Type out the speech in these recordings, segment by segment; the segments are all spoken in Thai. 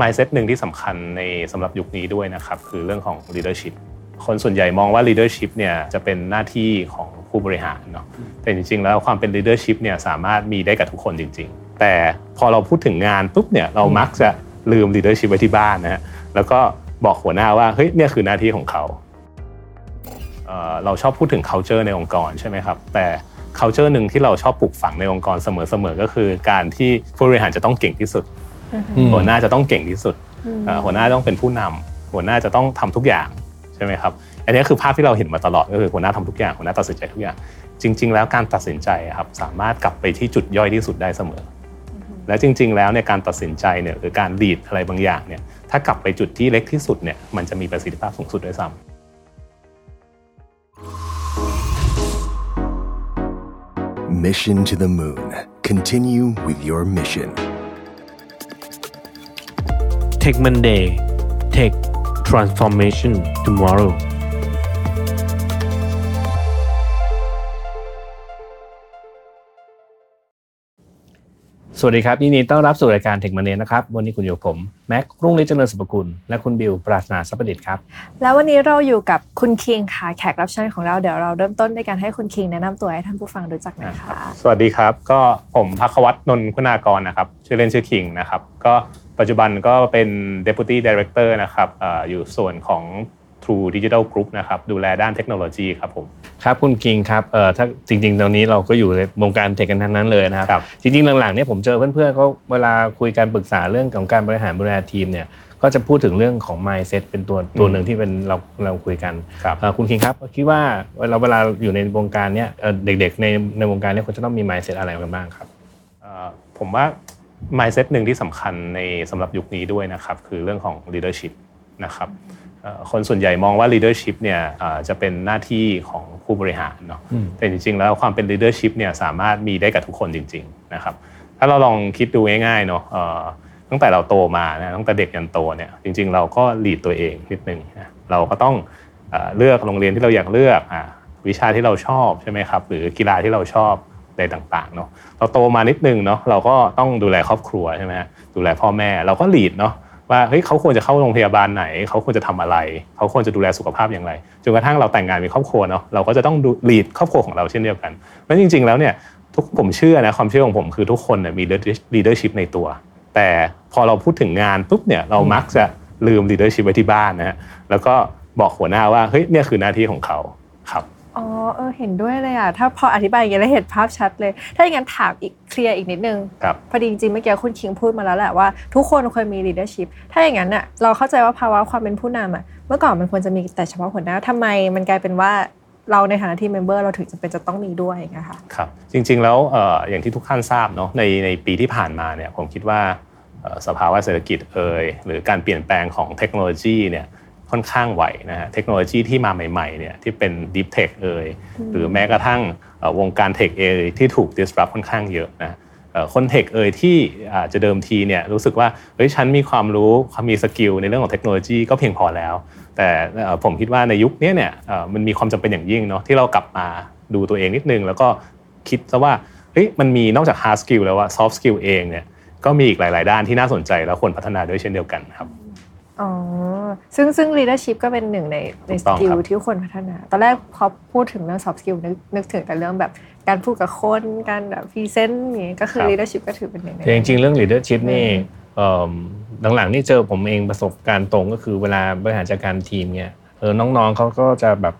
mindset หนึ่งที่สำคัญในสำหรับยุคนี้ด้วยนะครับคือเรื่องของ leadership คนส่วนใหญ่มองว่า leadership เนี่ยจะเป็นหน้าที่ของผู้บริหารเนาะแต่จริง ๆ แล้วความเป็น leadership เนี่ยสามารถมีได้กับทุกคนจริง ๆ แต่พอเราพูดถึงงานปุ๊บเนี่ยเรามักจะลืม leadership ไว้ที่บ้านนะฮะแล้วก็บอกหัวหน้าว่าเฮ้ยเนี่ยคือหน้าที่ของเขาเราชอบพูดถึง culture ในองค์กรใช่ไหมครับแต่ culture หนึ่งที่เราชอบปลูกฝังในองค์กรเสมอๆก็คือ การที่ผู้บริหารจะต้องเก่งที่สุด หัวหน้าจะต้องเก่งที่สุด หัวหน้าต้องเป็นผู้นำหัวหน้าจะต้องทำทุกอย่างใช่ไหมครับ อันนี้คือภาพที่เราเห็นมาตลอดก็คือหัวหน้าทำทุกอย่างหัวหน้าตัดสินใจทุกอย่าง จริง ๆ แล้วการตัดสินใจครับสามารถกลับไปที่จุดย่อยที่สุดได้เสมอ และจริง ๆ แล้วในการตัดสินใจเนี่ยหรือการลีดอะไรบางอย่างเนี่ยถ้ากลับไปจุดที่เล็กที่สุดเนี่ยมันจะมีประสิทธิภาพสูงสุดด้วยซ้ำ Mission to the Moon. Continue with your mission. Tech Monday. Tech Transformation Tomorrow. สวัสดีครับยินดีต้อนรับสู่รายการเทคมันเนนะครับ วันนี้คุณอยู่ผม แม็กรุ่งฤทธิ์เจริญสุภกุล และคุณบิวปราศนาสัพดิษฐ์ครับ แล้ววันนี้เราอยู่กับคุณคิงค่ะแขกรับเชิญของเราเดี๋ยวเราเริ่มต้นด้วยการให้คุณคิงแนะนำตัวให้ท่านผู้ฟังรู้จักหน่อยค่ะสวัสดีครับ ก็ผมพักวัตนนคุณากรนะครับชื่อเล่นชื่อคิงนะครับ ก็ ปัจจุบันก็เป็น Deputy Director นะครับอยู่ส่วนของ True Digital Group นะครับดูแลด้านเทคโนโลยีครับผมครับคุณคิงครับเอ่อถ้าจริง ๆ ตอนนี้เราก็อยู่ในวงการเทคกันทั้งนั้นเลยนะครับจริงๆหลังๆเนี่ยผมเจอเพื่อนๆเขาเวลาคุยการปรึกษาเรื่องของการบริหารบริหารทีมเนี่ยก็จะพูดถึงเรื่องของ mindset เป็นตัวตัวหนึ่งที่เป็นเราเราคุยกันคุณคิงครับคิดว่าเราเวลาอยู่ในวงการเนี้ยเด็กๆในในวงการนี้ควรจะต้องมี mindset อะไรกันบ้างครับผมว่า mindset หนึ่งที่สำคัญในสำหรับยุคนี้ด้วยนะครับคือเรื่องของ leadership นะครับคนส่วนใหญ่มองว่า leadership เนี่ยจะเป็นหน้าที่ของผู้บริหารเนาะแต่จริงๆ แล้วความเป็น leadership เนี่ยสามารถมีได้กับทุกคนจริงๆนะครับถ้าเราลองคิดดูง่ายๆเนาะตั้งแต่เราโตมานะตั้งแต่เด็กยันโตเนี่ยจริง ๆ เราก็หลีดตัวเองนิดนึงเราก็ต้องเลือกโรงเรียนที่เราอยากเลือกวิชาที่เราชอบใช่ไหมครับหรือกีฬาที่เราชอบ อะไรต่างๆเนาะเราโตมานิดนึงเนาะเราก็ต้องดูแลครอบครัวใช่ไหมดูแลพ่อแม่เราก็หลีดเนาะว่าเฮ้ยเขาควรจะเข้าโรงพยาบาลไหน เขาควรจะทำอะไร เขาควรจะดูแลสุขภาพอย่างไรจนกระทั่งเราแต่งงานมีครอบครัวเนาะเราก็จะต้องดูลีดครอบครัวของเราเช่นเดียวกันเพราะจริง ๆ แล้วเนี่ยทุกผมเชื่อนะความเชื่อของผมคือทุกคนเนี่ยมี leadership ในตัว แต่พอเราพูดถึงงานปุ๊บเนี่ยเรามักจะลืม leadership ไว้ที่บ้านนะฮะแล้วก็บอกหัวหน้าว่าเฮ้ยเนี่ยคือหน้าที่ของเขาครับ อ๋อเออเห็นด้วยเลยอะถ้าพออธิบายอย่างนี้แล้วเห็นภาพชัดเลย ถ้าอย่างนั้นถามอีกเคลียร์อีกนิดนึงครับพอดีจริงๆเมื่อกี้คุณคิงพูดมาแล้วแหละว่าทุกคนควรมี leadership ถ้าอย่างนั้นอะเราเข้าใจว่าภาวะความเป็นผู้นำอะเมื่อก่อนมันควรจะมีแต่เฉพาะหัวหน้าทำไมมันกลายเป็นว่าเราในฐานะที่เมมเบอร์เราถึงจะเป็นจะต้องมีด้วยนะคะครับจริงๆแล้วอย่างที่ทุกท่านทราบเนาะในในปีที่ผ่านมาเนี่ยผมคิดว่าสภาวะเศรษฐกิจเอยหรือการเปลี่ยนแปลงของเทคโนโลยีเนี่ย ค่อนข้างไวนะฮะเทคโนโลยีที่มาใหม่ๆเนี่ยที่เป็น Deep Tech เอ่ยหรือแม้กระทั่งวงการ Tech เอยที่ถูก disrupt ค่อนข้างเยอะนะคน Tech เอยที่อาจจะเดิมทีเนี่ยรู้สึกว่าเฮ้ยฉันมีความรู้มี skill ในเรื่องของเทคโนโลยีก็เพียงพอแล้ว แต่ผมคิดว่าในยุคนี้เนี่ยมันมีความจำเป็นอย่างยิ่งเนาะที่เรากลับมาดูตัวเองนิดนึง แล้วก็คิดซะว่าเฮ้ยมันมีนอกจาก hard skill แล้วว่า soft skill เองเนี่ยก็มีอีกหลาย ๆ ด้านที่น่าสนใจแล้วควรพัฒนาด้วยเช่นเดียวกันครับ อ๋อ ซึ่งซึ่ง leadership ก็เป็นหนึ่งในใน skill ที่คนพัฒนา ตอนแรกพอพูดถึงเรื่อง soft skill นึกนึกถึงแต่เรื่องแบบการพูดกับคน การแบบ present นี่ก็คือ leadership ก็ถือเป็นหนึ่งในจริงๆ เรื่อง leadership นี่หลังๆนี่เจอผมเองประสบการณ์ตรงก็คือเวลาบริหารจัดการทีมเนี่ยเออน้องๆเขาก็จะแบบ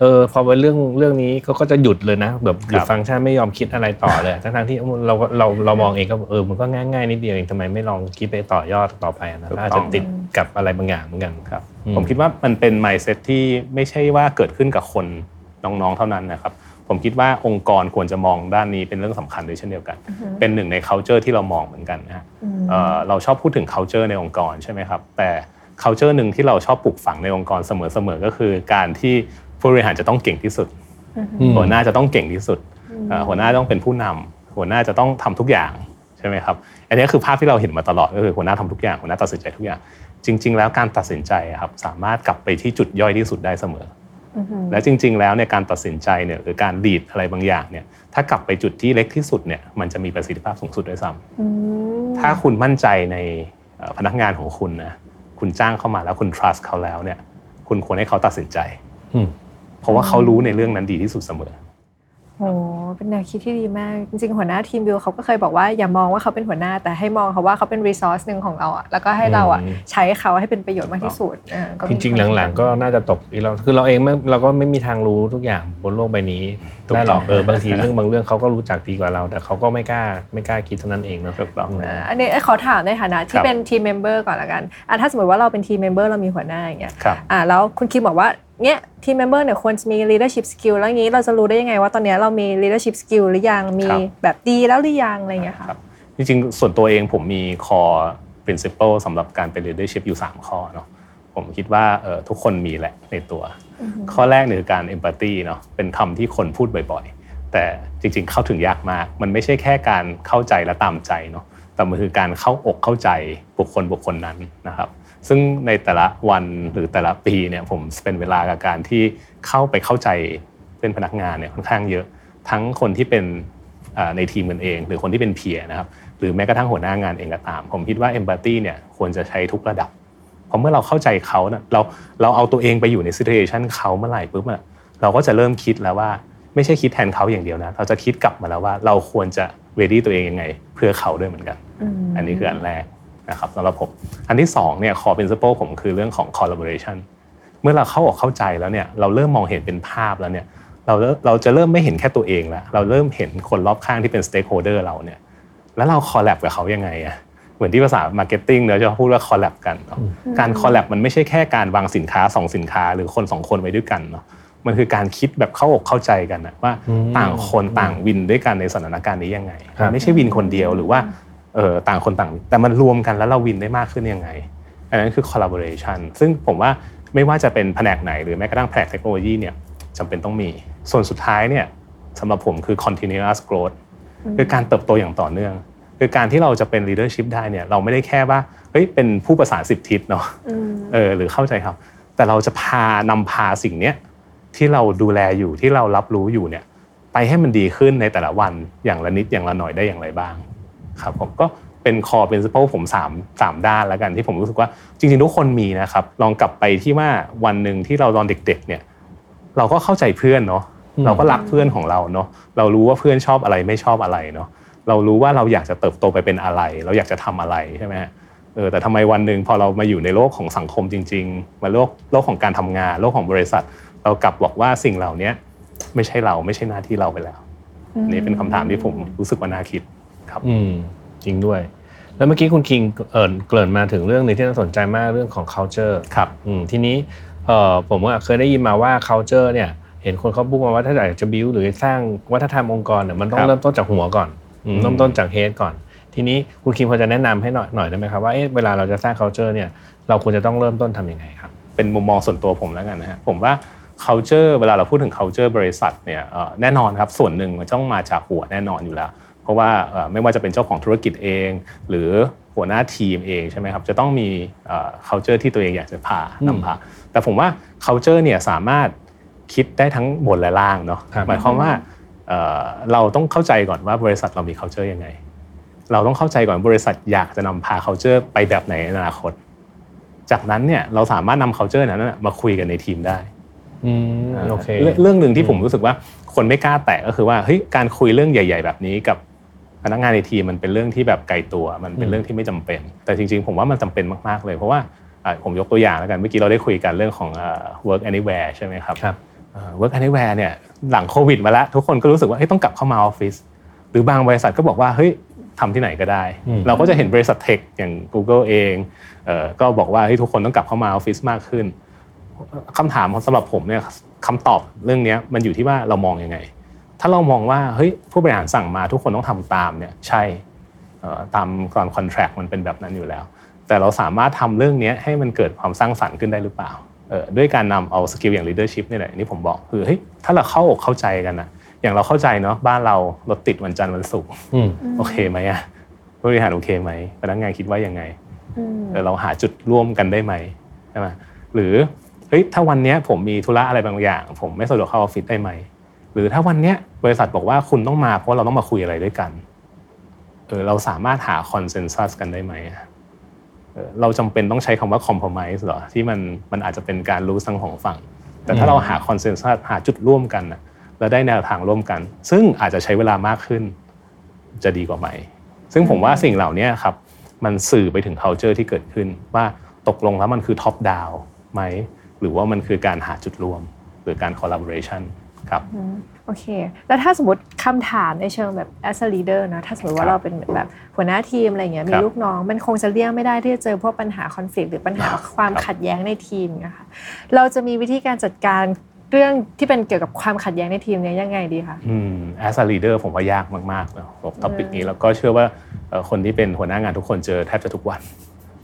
เออพอเป็นเรื่องเรื่องนี้เขาก็จะหยุดเลยนะแบบหยุดฟังก์ชันไม่ยอมคิดอะไรต่อเลยทั้งๆที่เราเราเรามองเองก็เออมันก็ง่ายๆนิดเดียวเองทำไมไม่ลองคิดไปต่อยอดต่อไปนะอาจจะติดกับอะไรบางอย่างเหมือนกันครับ ผมคิดว่ามันเป็น mindset ที่ไม่ใช่ว่าเกิดขึ้นกับคนน้องๆเท่านั้นนะครับผมคิดว่าองค์กรควรจะมองด้านนี้เป็นเรื่องสำคัญด้วยเช่นเดียวกัน เป็นหนึ่งใน culture ที่เรามองเหมือนกันนะเราชอบพูดถึง culture ในองค์กรใช่ไหมครับ แต่ culture หนึ่งที่เราชอบปลูกฝังในองค์กรเสมอๆก็คือการที่ ผู้บริหารจะต้องเก่งที่สุด หัวหน้าจะต้องเก่งที่สุดหัวหน้าต้องเป็นผู้นำหัวหน้าจะต้องทำทุกอย่างใช่ไหมครับอันนี้คือภาพที่เราเห็นมาตลอดก็คือหัวหน้าทำทุกอย่างหัวหน้าตัดสินใจทุกอย่าง จริง ๆ แล้วการตัดสินใจครับสามารถกลับไปที่จุดย่อยที่สุดได้เสมอ และจริง ๆ แล้วในการตัดสินใจเนี่ยหรือการดีดอะไรบางอย่างเนี่ยถ้ากลับไปจุดที่เล็กที่สุดเนี่ยมันจะมีประสิทธิภาพสูงสุดด้วยซ้ำถ้าคุณมั่นใจในเอ่อพนักงานของคุณนะคุณจ้างเข้ามาแล้วคุณ trust เขาแล้วเนี่ย คุณควรให้เขาตัดสินใจอืม เพราะว่าเขารู้ในเรื่องนั้นดีที่สุดเสมอโอ้เป็นแนวคิดที่ดีมาก จริงๆ หัวหน้าทีมบิวเขาก็เคยบอกว่าอย่ามองว่าเขาเป็นหัวหน้าแต่ให้มองเขาว่าเขาเป็น resource หนึ่งของเราอะแล้วก็ให้เราอะอืมใช้เขาให้เป็นประโยชน์มากที่สุดเออก็จมีริงๆ หลังๆ ก็น่าจะตกอีกเราคือเราเองไม่เราก็ไม่มีทางรู้ทุกอย่างบนโลกใบนี้ถูกได้หรอกต้องเออบางทีเรื่องบางเรื่องเขาก็รู้จักดีกว่าเรา แต่เขาก็ไม่กล้าไม่กล้าคิดเท่านั้นเองเนาะถูกต้องอ่าอันนี้ขอถามในฐานะคนที่รับเป็น team member ก่อนละกันอะถ้าสมมติว่าเราเป็น team member เรามีหัวหน้าอย่างเงี้ยครับอ่าแล้วคุณคิมบอกว่า เนี่ย team member เนี่ยควรจะมี leadership skill แล้วอย่างนี้เราจะรู้ได้ยังไงว่าตอนเนี้ยเรามี leadership skill หรือยังมีครับแบบดีแล้วหรือยังอะไรอย่างเงี้ยค่ะครับจริงๆส่วนตัวเองผมมี core principle สำหรับการเป็น leadership อยู่ 3 ข้อเนาะผมคิดว่าเอ่อทุกคนมีแหละในตัว ข้อแรกเนี่ยคือการ empathy เนาะเป็นคำที่คนพูดบ่อยๆ แต่จริงๆเข้าถึงยากมาก มันไม่ใช่แค่การเข้าใจและตามใจเนาะ แต่มันคือการเข้าอกเข้าใจบุคคลบุคคลนั้นนะครับ ซึ่งในแต่ละวันหรือแต่ละปีเนี่ยผมเป็นเวลากับการที่เข้าไปเข้าใจเป็นพนักงานเนี่ยค่อนข้างเยอะ ทั้งคนที่เป็นในทีมกันเอง หรือคนที่เป็นเพียนะครับหรือแม้กระทั่งหัวหน้างานเองก็ตาม ผมคิดว่า empathy เนี่ยควรจะใช้ทุกระดับเพราะเมื่อเราเข้าใจเขาเนะเราเราเอาตัวเองไปอยู่ใน situation เขาเมื่อไหร่ปุ๊บอะเราก็จะเริ่มคิดแล้วว่า ไม่ใช่คิดแทนเขาอย่างเดียวนะ เราจะคิดกลับมาแล้วว่าเราควรจะ ready ตัวเองยังไง เพื่อเขาด้วยเหมือนกัน อันนี้คืออันแรกนะครับสำหรับผมอันที่สองเนี่ย core principle ผมคือเรื่องของ collaboration เมื่อเราเข้าออกเข้าใจแล้วเนี่ยเราเริ่มมองเห็นเป็นภาพแล้วเนี่ยเราเริ่มเราจะเริ่มไม่เห็นแค่ตัวเองแล้วเราเริ่มเห็นคนรอบข้างที่เป็น stakeholder เราเนี่ยแล้วเรา collab กับเขายังไงอะเหมือนที่ภาษา marketing เนอะจะพูดว่า collab กันเนอะการ collab มันไม่ใช่แค่การวางสินค้าสองสินค้า หรือคนสองคนไว้ด้วยกันเนาะ มันคือการคิดแบบเข้าอกเข้าใจกันนะว่าอืมต่างคนต่างวินด้วยกันในสถานการณ์นี้ยังไงครับไม่ใช่วินคนเดียวหรือว่าเออต่างคนต่างแต่มันรวมกันแล้วเราวินได้มากขึ้นยังไง อันนั้นคือ collaboration ซึ่งผมว่าไม่ว่าจะเป็นแผนกไหนหรือแม้กระทั่งแผนกเทคโนโลยีเนี่ยจำเป็นต้องมี ส่วนสุดท้ายเนี่ยสำหรับผมคือ continuous growth คือการเติบโตอย่างต่อเนื่อง คือการที่เราจะเป็น leadership ได้เนี่ยเราไม่ได้แค่ว่าเฮ้ยเป็นผู้ประสานสิบทิศเนาะเออหรือเข้าใจครับ แต่เราจะพานำพาสิ่งเนี้ย ที่เราดูแลอยู่ที่เรารับรู้อยู่เนี่ยไปให้มันดีขึ้นในแต่ละวันอย่างละนิดอย่างละหน่อยได้อย่างไรบ้างครับผมก็เป็น core principle ผมสามสามด้านแล้วกันที่ผมรู้สึกว่าจริง ๆ ทุกคนมีนะครับ ลองกลับไปที่ว่าวันหนึ่งที่เราตอนเด็ก ๆ เนี่ย เราก็เข้าใจเพื่อนเนาะอืมเราก็รักเพื่อนของเราเนาะเรารู้ว่าเพื่อนชอบอะไรไม่ชอบอะไรเนาะเรารู้ว่าเราอยากจะเติบโตไปเป็นอะไร เราอยากจะทำอะไรใช่ไหมฮะเออแต่ทำไมวันหนึ่งพอเรามาอยู่ในโลกของสังคมจริง ๆ มาโลกโลกของการทำงาน โลกของบริษัท เรากลับบอกว่าสิ่งเหล่านี้ไม่ใช่เราไม่ใช่หน้าที่เราไปแล้วอันนี่เป็นคำถามที่ผมรู้สึกว่าน่าคิดครับ อืมจริงด้วย แล้วเมื่อกี้คุณคิงเอิญเกริ่นมาถึงเรื่องหนึงที่น่าสนใจมากเรื่องของ culture ครับอืมทีนี้เอ่อผมว่าเคยได้ยินมาว่า culture เนี่ย เห็นคนเขาพูดมาว่าถ้าอยากจะ build หรือสร้างวัฒนธรรมองค์กรเนี่ยมันต้อคงรับเริ่มต้นจากหัวก่อนอืมอืมเริ่มต้นจาก head ก่อน ทีนี้คุณคิมพอจะแนะนำให้หน่อยหน่อยได้ไหมครับว่าเอ๊ะเวลาเราจะสร้าง culture เนี่ยเราควรจะต้องเริ่มต้นทำยังไงครับ เป็นมุมมองส่วนตัวผมแล้วกันนะฮะผมว่า culture เวลาเราพูดถึง culture บริษัทเนี่ยเอ่อแน่นอนครับส่วนหนึ่งมันต้องมาจากหัวแน่นอนอยู่แล้ว เพราะว่าเอ่อไม่ว่าจะเป็นเจ้าของธุรกิจเอง หรือหัวหน้าทีมเองใช่ไหมครับจะต้องมีเอ่อ culture ที่ตัวเองอยากจะพาอืมนำพาแต่ผมว่า culture เนี่ยสามารถคิดได้ทั้งบนและล่างเนาะครับหมายความว่าเอ่อเราต้องเข้าใจก่อนว่าบริษัทเรามี culture ยังไง เราต้องเข้าใจก่อนบริษัทอยากจะนำพา culture ไปแบบไหนในอนาคต จากนั้นเนี่ยเราสามารถนำ culture นั้นนะมาคุยกันในทีมได้อืม โอเคเรื่องเรื่องหนึ่งที่ผมรู้สึกว่าคนไม่กล้าแตะก็คือว่าเฮ้ยการคุยเรื่องใหญ่ ๆ แบบนี้กับพนักงานในทีมมันเป็นเรื่องที่แบบไกลตัว มันเป็นเรื่องที่ไม่จำเป็น แต่จริง ๆ ผมว่ามันจำเป็นมากๆเลย เพราะว่าอะผมยกตัวอย่างแล้วกันเมื่อกี้เราได้คุยกันเรื่องของเอ่อ work anywhere ใช่ไหมครับครับเอ่อ work anywhere เนี่ยหลังโควิดมาแล้ว ทุกคนก็รู้สึกว่าเฮ้ยต้องกลับเข้ามาออฟฟิศหรือบางบริษัทก็บอกว่าเฮ้ยทำที่ไหนก็ได้อืมเราก็จะเห็นบริษัทเทคอย่าง Google เองเอ่อก็บอกว่าเฮ้ยทุกคนต้องกลับเข้ามาออฟฟิศมากขึ้น คำถามสำหรับผมเนี่ยคำตอบเรื่องเนี้ยมันอยู่ที่ว่าเรามองยังไง ถ้าเรามองว่าเฮ้ยผู้บริหารสั่งมาทุกคนต้องทำตามเนี่ยใช่เอ่อตามตาม contract มันเป็นแบบนั้นอยู่แล้ว แต่เราสามารถทำเรื่องเนี้ยให้มันเกิดความสร้างสรรค์ขึ้นได้หรือเปล่าเอ่อด้วยการนำเอา skill อย่าง leadership นี่แหละนี่ผมบอกคือเฮ้ยถ้าเราเข้าอกเข้าใจกันนะอย่างเราเข้าใจเนาะบ้านเรารถติดวันจันทร์วันศุกร์อืมโอเคไหมอะผู้บริหารโอเคไหมพนักงานคิดว่ายังไงเออเราหาจุดร่วมกันได้ไหมใช่ไหมหรือ เฮ้ยถ้าวันนี้ผมมีธุระอะไรบางอย่าง ผมไม่สะดวกเข้าออฟฟิศได้ไหมหรือถ้าวันนี้บริษัทบอกว่าคุณต้องมาเพราะเราต้องมาคุยอะไรด้วยกันเออเราสามารถหาคอนเซนแซสกันได้ไหมเออเราจำเป็นต้องใช้คำว่า compromise เหรอที่มันมันอาจจะเป็นการรู้ทั้งของฝั่ง แต่ถ้าเราหา consensus หาจุดร่วมกันนะแล้วได้แนวทางร่วมกัน ซึ่งอาจจะใช้เวลามากขึ้น จะดีกว่าไหม ซึ่งผมว่าสิ่งเหล่านี้ครับมันสื่อไปถึง culture ที่เกิดขึ้นว่าตกลงแล้วมันคือ top down ไหม หรือว่ามันคือการหาจุดร่วม หรือการ collaboration ครับโอเค แล้วถ้าสมมติคำถามในเชิงแบบ as a leader นะถ้าสมมติว่าเราเป็นแบบหัวหน้าทีมอะไรเงี้ยมีครับลูกน้อง มันคงจะเลี่ยงไม่ได้ที่จะเจอพวกปัญหา conflict หรือปัญหาความครับขัดแย้งในทีมนะคะเราจะมีวิธีการจัดการเรื่องที่เป็นเกี่ยวกับความขัดแย้งในทีมเนี้ยยังไงดีคะออืม as a leader ผมว่ายากมากๆเนอะกับ topic นี้แล้วก็เชื่อว่าเอ่อคนที่เป็นหัวหน้างานทุกคนเจอแทบจะทุกวัน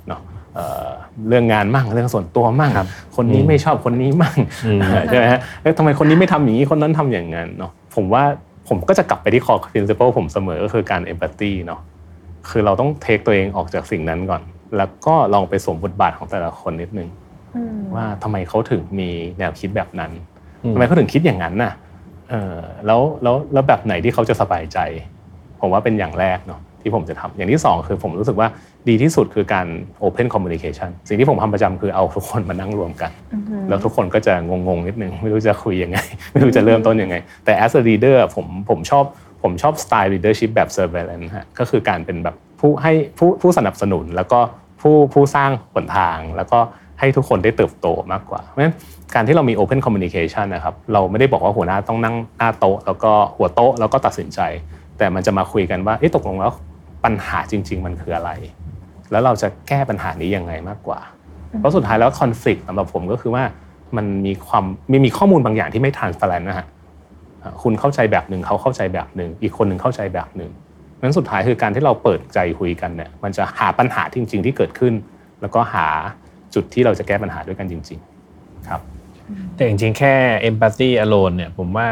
เนาะ เอ่อเรื่องงานมั่งเรื่องส่วนตัวมั่งคนนี้ไม่ชอบคนนี้มั่งอืมใช่ไหมฮะเอ๊ะทำไมคนนี้ไม่ทำอย่างนี้คนนั้นทำอย่างนั้นเนาะผมว่าผมก็จะกลับไปที่ core principle ผมเสมอก็คือการ empathy เนาะคือเราต้อง take ตัวเองออกจากสิ่งนั้นก่อน แล้วก็ลองไปสวมบทบาทของแต่ละคนนิดนึงว่าทำไมเขาถึงมีแนวคิดแบบนั้นอืมทำไมเขาถึงคิดอย่างนั้นน่ะเออแล้วแล้วแล้วแบบไหนที่เขาจะสบายใจ ผมว่าเป็นอย่างแรกเนาะ ที่ผมจะทำอย่างที่สองคือผมรู้สึกว่าดีที่สุดคือการ open communication สิ่งที่ผมทำประจำคือเอาทุกคนมานั่งรวมกัน แล้วทุกคนก็จะงงๆนิดนึง ไม่รู้จะคุยยังไง ไม่รู้จะเริ่มต้นยังไง แต่ as a leader ผมผมชอบผมชอบสไตล์ leadership แบบ servant ฮะก็คือการเป็นแบบผู้ให้ผู้ผู้สนับสนุน แล้วก็ผู้ผู้สร้างหนทาง แล้วก็ให้ทุกคนได้เติบโตมากกว่า เพราะฉะนั้นการที่เรามี open communication นะครับเราไม่ได้บอกว่าหัวหน้าต้องนั่งหน้าโต๊ะแล้วก็หัวโต๊ะแล้วก็ตัดสินใจ แต่มันจะมาคุยกันว่าเอ๊ะตกลงแล้ว ปัญหาจริง ๆ มันคืออะไร แล้วเราจะแก้ปัญหานี้ยังไงมากกว่า เพราะสุดท้ายแล้วคอน FLICT สำหรับผมก็คือว่ามันมีความมีมีข้อมูลบางอย่างที่ไม่ transparent นะฮะอ่าคุณเข้าใจแบบหนึ่งเขาเข้าใจแบบหนึ่งอีกคนหนึ่งเข้าใจแบบหนึ่งนั้นสุดท้ายคือการที่เราเปิดใจคุยกันเนี่ยมันจะหาปัญหาจริง ๆ ที่เกิดขึ้น แล้วก็หาจุดที่เราจะแก้ปัญหาด้วยกันจริง ๆ ครับ แต่จริงๆ แค่ empathy alone เนี่ยผมว่า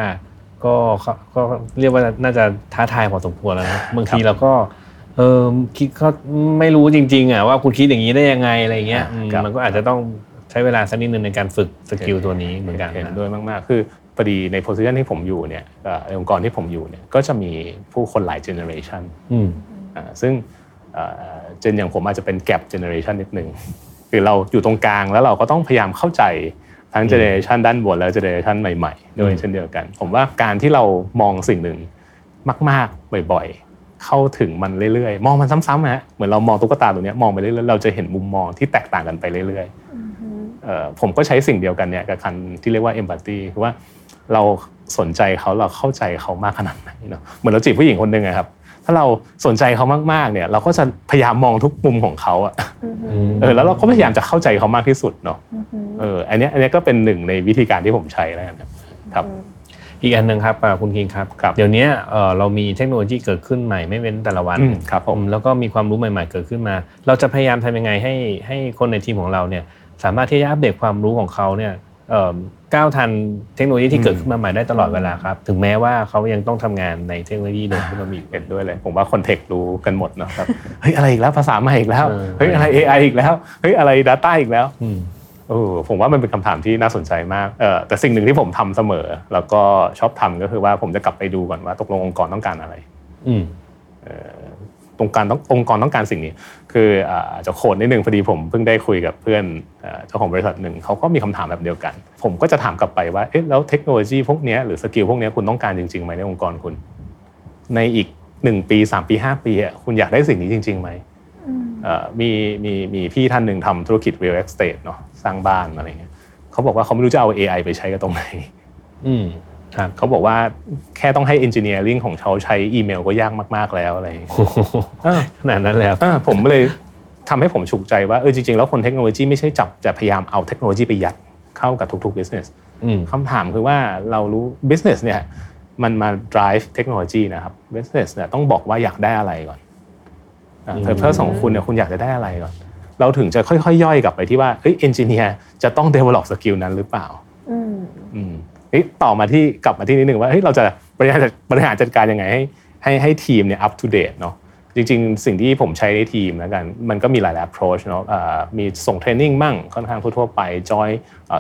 ก็ก็ก็เรียกว่าน่าจะท้าทายพอสมควรแล้วนะบางทีเราก็ เออคิดก็ไม่รู้จริง ๆอะว่าคุณคิดอย่างนี้ได้ยังไงอะไรเงี้ยอ่าอืมครับมันก็อาจจะต้องใช้เวลาสักนิดนึงในการฝึกสกิลตัวนี้เหมือนกันเห็นนะด้วยมากๆ คือพอดีใน position ที่ผมอยู่เนี่ยเอ่อในองค์กรที่ผมอยู่เนี่ยก็จะมีผู้คนหลาย generation อืมอ่าซึ่งเอ่อ gen อย่างผมอาจจะเป็น gap generation นิดหนึ่งคือเราอยู่ตรงกลางแล้วเราก็ต้องพยายามเข้าใจทั้ง generation ด้านบนและ generation ใหม่ๆด้วยอืมเช่นเดียวกัน ผมว่าการที่เรามองสิ่งหนึ่งมาก ๆ บ่อยๆ เข้าถึงมันเรื่อยๆ มองมันซ้ำๆฮะเหมือนเรามองตุ๊กตาตัวเนี้ยมองไปเรื่อยๆเราจะเห็นมุมมองที่แตกต่างกันไปเรื่อยๆเอ่อผมก็ใช้สิ่งเดียวกันเนี่ยกับคันที่เรียกว่า empathy คือว่าเราสนใจเขาเราเข้าใจเขามากขนาดไหนเนาะเหมือนเราจีบผู้หญิงคนหนึ่งอะครับถ้าเราสนใจเขามากๆเนี่ย เราก็จะพยายามมองทุกมุมของเขาอะเออแล้วเราก็พยายามจะเข้าใจเขามากที่สุดเนาะเอออันเนี้ยอันเนี้ยก็เป็นหนึ่งในวิธีการที่ผมใช้แล้วกันครับครับ อีกอันหนึ่งครับอ่าคุณคิงครับครับ เดี๋ยวนี้เอ่อเรามีเทคโนโลยีเกิดขึ้นใหม่ไม่เว้นแต่ละวันอืมครับผมอืมแล้วก็มีความรู้ใหม่ ๆ เกิดขึ้นมา เราจะพยายามทำยังไงให้ให้คนในทีมของเราเนี่ยสามารถที่จะอัปเดตความรู้ของเขาเนี่ยเอ่อก้าวทันเทคโนโลยีที่เกิดขึ้นมาใหม่ได้ตลอดเวลาครับ ถึงแม้ว่าเขายังต้องทำงานในเทคโนโลยีเดิมที่เรามีอยู่เห็นด้วยเลย ผมว่าคนเทครู้กันหมดเนาะครับเฮ้ยอะไรอีกแล้วภาษาใหม่อีกแล้วเออเฮ้ยอะไร AI อีกแล้วเฮ้ยอะไร Data อีกแล้ว อืมโอ้ผมว่ามันเป็นคำถามที่น่าสนใจมากเออแต่สิ่งหนึ่งที่ผมทำเสมอ แล้วก็ชอบทำก็คือว่าผมจะกลับไปดูก่อนว่าตกลงองค์กรต้องการอะไร อืมตรงการต้ององค์กรต้องการสิ่งนี้ คืออ่าจะโคดนิดนึงพอดีผมเพิ่งได้คุยกับเพื่อนเอ่อเจ้าของบริษัทหนึ่งเขาก็มีคำถามแบบเดียวกัน ผมก็จะถามกลับไปว่าเอ๊ะแล้วเทคโนโลยีพวกเนี้ยหรือสกิลพวกเนี้ยคุณต้องการจริงๆไหมในองค์กรคุณ ในอีกหนึ่งปีสามปีห้าปีอะคุณอยากได้สิ่งนี้จริงๆไหมเอ่อมีมีมีพี่ท่านหนึ่งทำธุรกิจ real estate เนาะ สร้างบ้านอะไรเงี้ยเขาบอกว่าเขาไม่รู้จะเอา AI ไปใช้กับตรงไหนอืมครับเขาบอกว่าแค่ต้องให้ engineering ของเขาใช้อีเมลก็ยากมาก ๆแล้วอะไรอย่างเงี้ยโอ้โหเออขนาดนั้นเลยครับอ่าผมเลยทำให้ผมฉุกใจว่าเออจริงๆแล้วคนเทคโนโลยีไม่ใช่จับจะพยายามเอาเทคโนโลยีไปยัดเข้ากับทุกๆ business อืมคำถามคือว่าเรารู้ business เนี่ยมันมา drive เทคโนโลยีนะครับ business เนี่ยต้องบอกว่าอยากได้อะไรก่อนอืมเพอร์เพสของคุณเนี่ยคุณอยากจะได้อะไรก่อน เราถึงจะค่อยๆย่อยกลับไปที่ว่าเฮ้ย engineer จะต้อง develop skill นั้นหรือเปล่าอืมอืมเฮ้ยต่อมาที่กลับมาที่นิดหนึ่งว่าเฮ้ยเราจะบริหารจัดบริหารจัดการยังไงให้ให้ให้ทีมเนี่ย up to date เนาะจริงๆ สิ่งที่ผมใช้ในทีมแล้วกัน มันก็มีหลาย approach เนาะอ่ามีส่ง training มั่งค่อนข้างทั่วๆไป join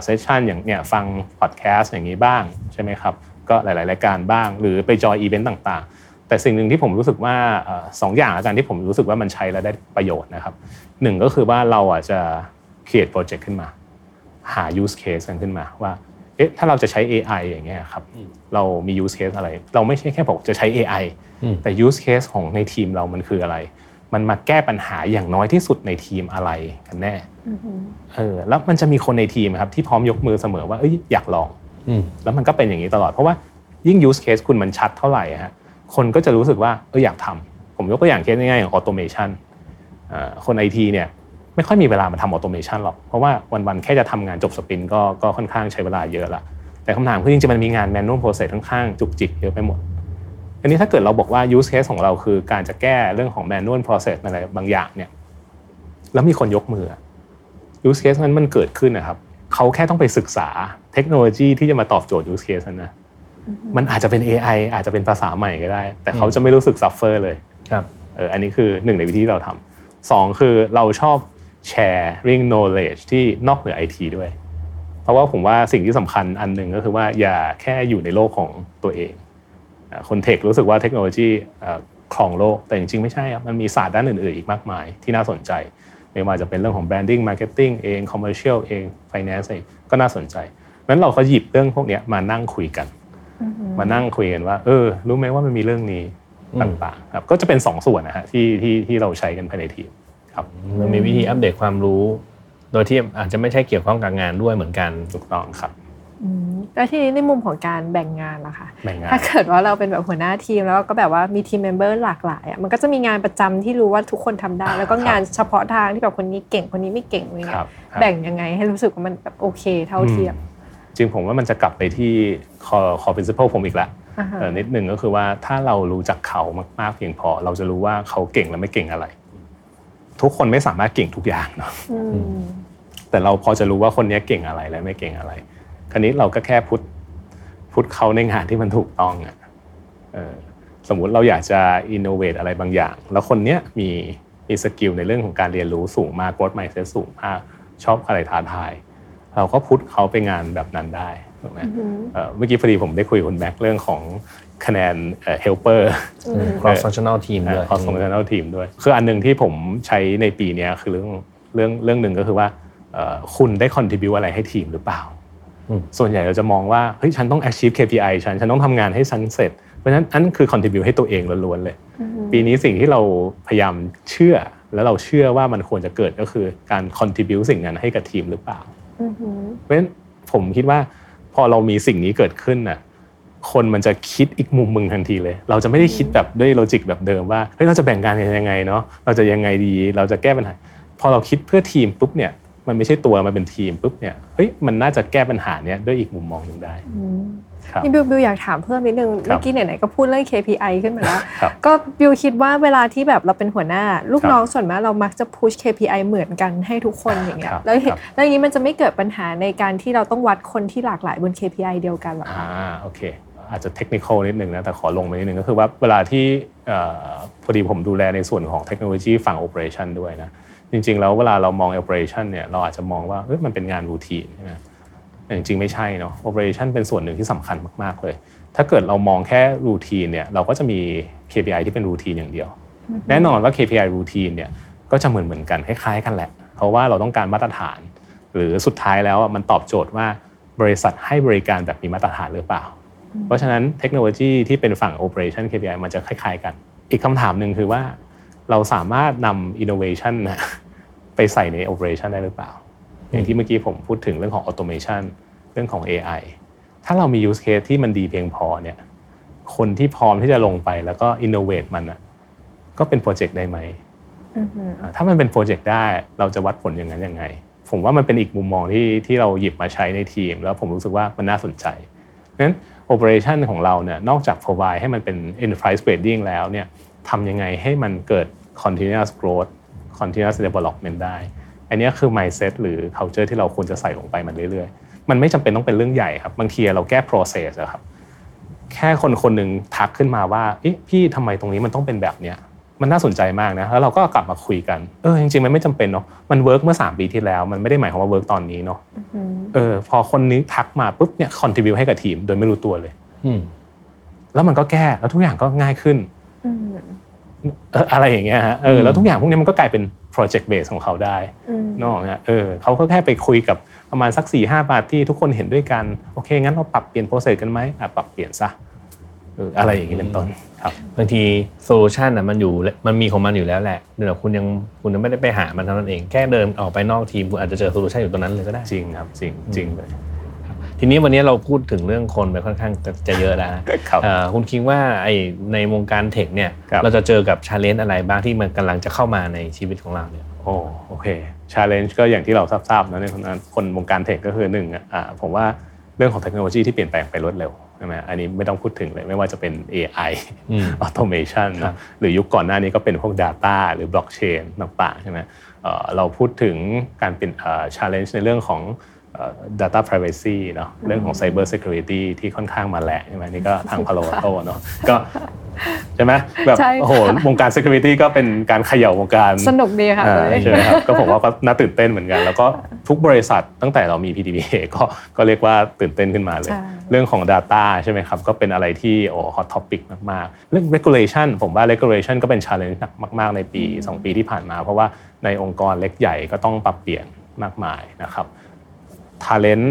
เซสชันอย่างเนี่ยฟัง podcast อย่างนี้บ้างใช่ไหมครับ ก็หลายๆรายการบ้าง หรือไป join event ต่างๆ แต่สิ่งหนึ่งที่ผมรู้สึกว่าเอ่อสองอย่างแล้วกันที่ผมรู้สึกว่ามันใช้แล้วได้ประโยชน์นะครับหนึ่งก็คือว่าเราอะจะ create project ขึ้นมา หา use case กันขึ้นมาว่าเอ๊ะถ้าเราจะใช้ AI อย่างเงี้ยครับเรามี use case อะไร เราไม่ใช่แค่บอกจะใช้ AI อืมแต่ use case ของในทีมเรามันคืออะไร มันมาแก้ปัญหาอย่างน้อยที่สุดในทีมอะไรกันแน่อือหือเออแล้วมันจะมีคนในทีมครับที่พร้อมยกมือเสมอว่าเอ้ยอยากลองอืมแล้วมันก็เป็นอย่างนี้ตลอดเพราะว่ายิ่ง use case คุณมันชัดเท่าไหร่อะฮะ คนก็จะรู้สึกว่าเอออยากทำผมยกตัวอย่างเคสง่ายๆอย่าง automation อ่าคนไอทีเนี่ยไม่ค่อยมีเวลามาทำ automation หรอก เพราะว่าวันๆแค่จะทำงานจบสปรินต์ก็ก็ค่อนข้างใช้เวลาเยอะละแต่คำถามคือจริงๆมันมีงาน manual process ค่อนข้างจุกจิกเยอะไปหมด อันนี้ถ้าเกิดเราบอกว่า use case ของเราคือการจะแก้เรื่องของ manual process อะไรบางอย่างเนี่ยแล้วมีคนยกมืออะ use case นั้นมันเกิดขึ้นนะครับเขาแค่ต้องไปศึกษาเทคโนโลยีที่จะมาตอบโจทย์ use case นั้นนะ มันอาจจะเป็น AI อาจจะเป็นภาษาใหม่ก็ได้ แต่เขาจะไม่รู้สึก suffer เลยครับเอออันนี้คือหนึ่งในวิธีที่เราทำสองคือเราชอบแชร์ ring knowledge ที่นอกเหนือ IT ด้วย เพราะว่าผมว่าสิ่งที่สำคัญอันหนึ่งก็คือว่าอย่าแค่อยู่ในโลกของตัวเองอ่าคนเทครู้สึกว่าเทคโนโลยีเอ่อครองโลก แต่จริงๆ ไม่ใช่ครับมันมีศาสตร์ด้านอื่นๆ อีกมากมายที่น่าสนใจ ไม่ว่าจะเป็นเรื่องของ branding marketing เอง commercial เอง finance เองก็น่าสนใจนั้นเราก็หยิบเรื่องพวกเนี้ยมานั่งคุยกัน มานั่งคุยกันว่า เออ รู้ไหมว่ามันมีเรื่องนี้อืมต่างๆครับก็จะเป็นสองส่วนนะฮะที่ที่ที่เราใช้กันภายในทีมครับมันมีวิธีอัปเดตความรู้ โดยที่อาจจะไม่ใช่เกี่ยวข้องกับงานด้วยเหมือนกันถูกต้องครับอืมแล้วทีนี้ในมุมของการแบ่งงานล่ะคะแบ่งงานถ้าเกิดว่าเราเป็นแบบหัวหน้าทีมแล้วก็แบบว่ามี team member หลากหลายอะมันก็จะมีงานประจำที่รู้ว่าทุกคนทำได้ แล้วก็งานเฉพาะทางที่แบบคนนี้เก่งคนนี้ไม่เก่งอะไรคเงี้รับยครับแบ่งยังไงให้รู้สึกว่ามันแบบโอเค เท่าเทียม จริงผมว่ามันจะกลับไปที่ core core principle ผมอีกแล้วอ่าฮะเออนิดหนึ่งก็คือว่าถ้าเรารู้จักเขามากๆเพียงพอ เราจะรู้ว่าเขาเก่งและไม่เก่งอะไร ทุกคนไม่สามารถเก่งทุกอย่างเนาะอืมแต่เราพอจะรู้ว่าคนนี้เก่งอะไรและไม่เก่งอะไร คราวนี้เราก็แค่ put put เขาในงานที่มันถูกต้องอะเออสมมุติเราอยากจะ innovate อะไรบางอย่าง แล้วคนเนี้ยมีมี skill ในเรื่องของการเรียนรู้สูงมาก growth mindset สูงมากชอบอะไรท้าทาย เราก็พุทเขาไปงานแบบนั้นได้ถูกไหมเอ่อเมื่อกี้พอดีผมได้คุยกับคุณแม็กเรื่องของคะแนนเอ่อ helper cross functional team ด้วยคอส f u n c t i o n a l team ด้วย คืออันหนึ่งที่ผมใช้ในปีเนี้ยคือเรื่องเรื่องเรื่องหนึ่งก็คือว่าเอ่อคุณได้ contribu อะไรให้ทีมหรือเปล่าอืมส่วนใหญ่เราจะมองว่าเฮ้ยฉันต้อง achieve KPI ฉันฉันต้องทำงานให้ฉันเสร็จ เพราะฉะนั้นอันนคือ contribu ให้ตัวเองล้วนๆเลย ปีนี้สิ่งที่เราพยายามเชื่อ แล้วเราเชื่อว่ามันควรจะเกิดก็คือการ contribu สิ่งนั้นให้กับทีมหรือเปล่าอือหือ เพราะฉะนั้นผมคิดว่าพอเรามีสิ่งนี้เกิดขึ้นน่ะคนมันจะคิดอีกมุมมึงทันทีเลย เราจะไม่ได้คิดแบบด้วยโลจิกแบบเดิมว่าเฮ้ยเราจะแบ่งงานกันยังไงเนาะเราจะยังไงดี เราจะแก้ปัญหาพอเราคิดเพื่อทีมปุ๊บเนี่ยมันไม่ใช่ตัวมันเป็นทีมปุ๊บเนี่ยเฮ้ยมันน่าจะแก้ปัญหาเนี้ยด้วยอีกมุมมองหนึ่งได้ครับ นี่บิวบิวอยากถามเพิ่มนิดนึงครับเมื่อกี้ไหนๆก็พูดเรื่อง KPI ขึ้นมาแล้วครับก็บิวคิดว่าเวลาที่แบบเราเป็นหัวหน้า ลูกครับน้องส่วนมากเรามักจะพุช KPI เหมือนกันให้ทุกคนอย่างเงี้ยครับแล้วเห็นครับแล้วอย่างนี้มันจะไม่เกิดปัญหาในการที่เราต้องวัดคนที่หลากหลายบน KPI เดียวกันหรออ่าคะโอเค อาจจะเทคนิคนิดนึงนะแต่ขอลงไปนิดนึงก็คือว่าเวลาที่เอ่อพอดีผมดูแลในส่วนของเทคโนโลยีฝั่ง operation ด้วยนะจริงๆแล้วเวลาเรามอง operation เนี่ยเราอาจจะมองว่าเอ้ยมันเป็นงานรูทีนใช่ไหม แต่จริงๆไม่ใช่เนาะ operation เป็นส่วนหนึ่งที่สำคัญมากๆเลย ถ้าเกิดเรามองแค่รูทีนเนี่ยเราก็จะมี KPI ที่เป็นรูทีนอย่างเดียว แน่นอนว่า KPI รูทีนเนี่ยก็จะเหมือนเหมือนๆกันคล้ายๆกันแหละ เพราะว่าเราต้องการมาตรฐาน หรือสุดท้ายแล้วอะมันตอบโจทย์ว่าบริษัทให้บริการแบบมีมาตรฐานหรือเปล่า เพราะฉะนั้นเทคโนโลยีที่เป็นฝั่ง Operation KPI มันจะคล้ายๆกัน อีกคำถามหนึ่งคือว่าเราสามารถนำ innovation นะไปใส่ใน Operation ได้หรือเปล่า อย่างที่เมื่อกี้ผมพูดถึงเรื่องของ Automation เรื่องของ AI ถ้าเรามี use case ที่มันดีเพียงพอเนี่ยคนที่พร้อมที่จะลงไปแล้วก็ innovate มันอะก็เป็นโปรเจกต์ได้ไหมอือหืออ่าถ้ามันเป็นโปรเจกต์ได้เราจะวัดผลอย่างนั้นยังไง ผมว่ามันเป็นอีกมุมมองที่ที่เราหยิบมาใช้ในทีม แล้วผมรู้สึกว่ามันน่าสนใจเพราะฉะนั้น operation ของเราเนี่ยนอกจาก provide ให้มันเป็น enterprise grading แล้วเนี่ยทำยังไงให้มันเกิด continuous growth continuous development ได้ อันเนี้ยคือ mindset หรือ culture ที่เราควรจะใส่ลงไปมันเรื่อยๆ มันไม่จำเป็นต้องเป็นเรื่องใหญ่ครับบางทีเราแก้ process อะครับแค่คนคนหนึ่งทักขึ้นมาว่าเอ๊ะพี่ทำไมตรงนี้มันต้องเป็นแบบเนี้ยมันน่าสนใจมากนะแล้วเราก็กลับมาคุยกันเออจริงๆมันไม่จำเป็นเนาะมัน work เมื่อ 3 ปีที่แล้ว มันไม่ได้หมายความว่า work ตอนนี้เนาะเออพอคนนี้ทักมาปุ๊บเนี่ย contribute ให้กับทีมโดยไม่รู้ตัวเลยอืมแล้วมันก็แก้แล้วทุกอย่างก็ง่ายขึ้น อืมเอออะไรอย่างเงี้ยฮะเออแล้วทุกอย่างพวกนี้มันก็กลายเป็น project base ของเขาได้อืมนึกออกไหมฮะเออเขาก็แค่ไปคุยกับประมาณสักสี่ห้า part ที่ทุกคนเห็นด้วยกันโอเค งั้นเราปรับเปลี่ยน process กันไหมอะปรับเปลี่ยนซะเอออะไรอย่างนี้เป็นต้นครับบางที solution อะมันอยู่มันมีของมันอยู่แล้วแหละเดี๋ยวคุณยังคุณยังไม่ได้ไปหามันเท่านั้นเองแค่เดินออกไปนอกทีมคุณอาจจะเจอ solution อยู่ตรงนั้นเลยก็ได้จริงครับจริงจริงเลย ทีนี้วันนี้เราพูดถึงเรื่องคนไปค่อนข้างจะจะเยอะแล้วนะครับเอ่อคุณคิดว่าไอในวงการ tech เนี่ยครับเราจะเจอกับ challenge อะไรบ้างที่มันกำลังจะเข้ามาในชีวิตของเราเนี่ยโอ้โอเค challenge ก็อย่างที่เราทราบๆนะในคนนั้นคนวงการ tech ก็คือหนึ่งอะอ่าผมว่าเรื่องของเทคโนโลยีที่เปลี่ยนแปลงไปรวดเร็วใช่ไหมอันนี้ไม่ต้องพูดถึงเลยไม่ว่าจะเป็น AI อืม automation นะครับหรือยุคก่อนหน้านี้ก็เป็นพวก Data หรือ Blockchain ต่างๆใช่ไหมเอ่อเราพูดถึงการเป็นเอ่อ challenge ในเรื่องของเอ่อ data privacy เนาะเรื่องของ cyber security ที่ค่อนข้างมาแหละใช่ไหมนี่ก็ทาง Palo Alto เนาะก็ใช่ไหมแบบใช่ค่ะโอ้โหวงการ security ก็เป็นการเขย่าวงการสนุกดีค่ะอ่าเลยใช่ไหมครับก็ผมว่าก็น่าตื่นเต้นเหมือนกัน แล้วก็ทุกบริษัทตั้งแต่เรามี PDBA ก็ก็เรียกว่าตื่นเต้นขึ้นมาเลยใช่เรื่องของ Data ใช่ไหมครับ ก็เป็นอะไรที่โอ้ hot topic มากๆ เรื่อง regulation ผมว่า regulation ก็เป็น challenge หนักมาก ๆ ในปี 2 ปีที่ผ่านมา เพราะว่าในองค์กรเล็กใหญ่ก็ต้องปรับเปลี่ยนมากมายนะครับ talent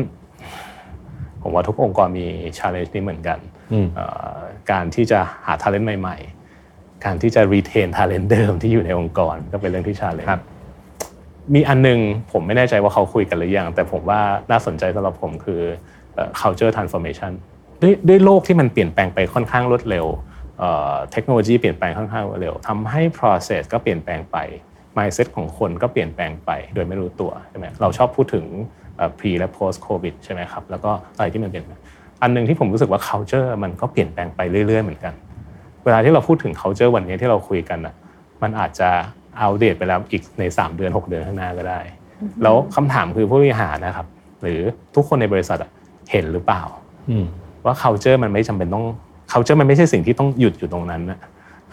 ผมว่าทุกองค์กรมี challenge นี้เหมือนกันอืมเอ่อการที่จะหา talent ใหม่ ๆ การที่จะ retain talent เดิมที่อยู่ในองค์กรก็เป็นเรื่องที่ challenge ครับมีอันนึงผมไม่แน่ใจว่าเขาคุยกันหรือยัง แต่ผมว่าน่าสนใจสำหรับผมคือเอ่อ culture transformation ด้วยด้วยโลกที่มันเปลี่ยนแปลงไปค่อนข้างรวดเร็วเอ่อเทคโนโลยีเปลี่ยนแปลงค่อนข้างรวดเร็วทำให้ process ก็เปลี่ยนแปลงไป mindset ของคนก็เปลี่ยนแปลงไปโดยไม่รู้ตัวใช่ไหมเราชอบพูดถึงเอ่อ pre และ post covid ใช่ไหมครับแล้วก็อะไรที่มันเปลี่ยนแปลงอันหนึงที่ผมรู้สึกว่า culture มันก็เปลี่ยนแปลงไปเรื่อยๆเหมือนกัน เวลาที่เราพูดถึง culture วันนี้ที่เราคุยกันอะมันอาจจะเอาเดตไปแล้วอีกใน 3 เดือน 6 เดือนข้างหน้าก็ได้ แล้วคำถามคือผู้บริหารนะครับ หรือทุกคนในบริษัทอะเห็นหรือเปล่าอืมว่า culture มันไม่จำเป็นต้อง culture มันไม่ใช่สิ่งที่ต้องหยุดอยู่ตรงนั้นนะ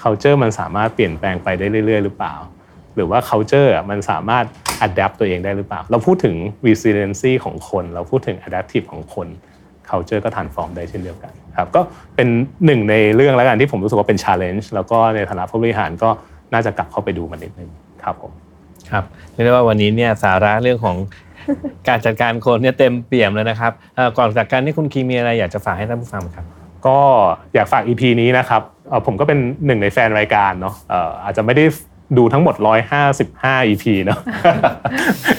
culture มันสามารถเปลี่ยนแปลงไปได้เรื่อย ๆ หรือเปล่า หรือว่า culture อะมันสามารถ adapt ตัวเองได้หรือเปล่า เราพูดถึง resiliency ของคน เราพูดถึง adaptive ของคน culture ก็ transform ได้เช่นเดียวกันครับก็เป็นหนึ่งในเรื่องแล้วกันที่ผมรู้สึกว่าเป็น challenge แล้วก็ในฐานะผู้บริหารก็น่าจะกลับเข้าไปดูมันนิดนึงครับผมครับเรียกได้ว่าวันนี้เนี่ยสาระเรื่องของการจัดการคนเนี่ยเต็มเปี่ยมเลยนะครับเอ่อก่อนจากการที่คุณคีมีอะไรอยากจะฝากให้ท่านผู้ฟังไหมครับก็อยากฝาก EP นี้นะครับเอ่อผมก็เป็นหนึ่งในแฟนรายการเนาะเอ่ออาจจะไม่ได้ ดูทั้งหมด 155 EP เนาะ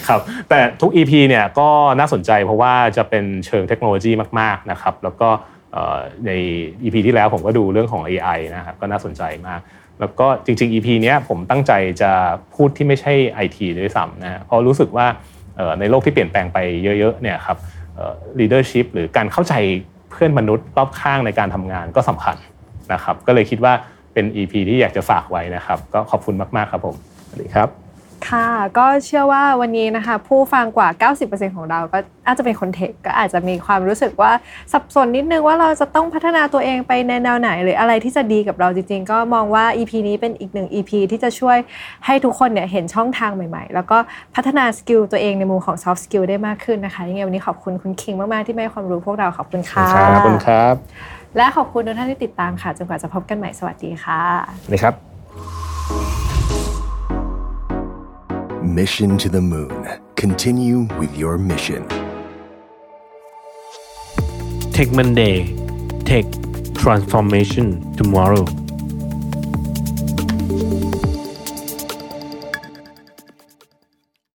ครับแต่ทุก EP เนี่ยก็น่าสนใจเพราะว่าจะเป็นเชิงเทคโนโลยีมากๆนะครับแล้วก็เอ่อใน EP ที่แล้วผมก็ดูเรื่องของ AI นะครับก็น่าสนใจมาก แล้วก็จริง ๆ EP เนี้ยผมตั้งใจจะพูดที่ไม่ใช่ IT ด้วยซ้ำนะฮะเพราะรู้สึกว่าเอ่อในโลกที่เปลี่ยนแปลงไปเยอะๆเนี่ยครับเอ่อ leadership หรือการเข้าใจเพื่อนมนุษย์รอบข้างในการทำงานก็สำคัญนะครับก็เลยคิดว่า เป็น EP ที่อยากจะฝากไว้นะครับ ก็ขอบคุณมากๆครับผมสวัสดีครับ ค่ะ ก็เชื่อว่าวันนี้นะคะ ผู้ฟังกว่า 90%ของเราก็อาจจะเป็นคนเทคก็อาจจะมีความรู้สึกว่าสับสนนิดนึงว่าเราจะต้องพัฒนาตัวเองไปในแนวไหน หรืออะไรที่จะดีกับเราจริงๆ ก็มองว่า EP นี้เป็นอีกหนึ่ง EP ที่จะช่วยให้ทุกคนเนี่ยเห็นช่องทางใหม่ๆ แล้วก็พัฒนาสกิลตัวเองในมุมของ soft skill ได้มากขึ้นนะคะยังไงวันนี้ขอบคุณคุณคิงมากๆที่มาให้ความรู้พวกเราขอบคุณค่ะขอบคุณครับ และขอบคุณทุกท่านที่ติดตามค่ะจนกว่าจะพบกันใหม่สวัสดีค่ะเลยครับ Mission to the Moon. Continue with your mission. Tech Monday Tech Transformation Tomorrow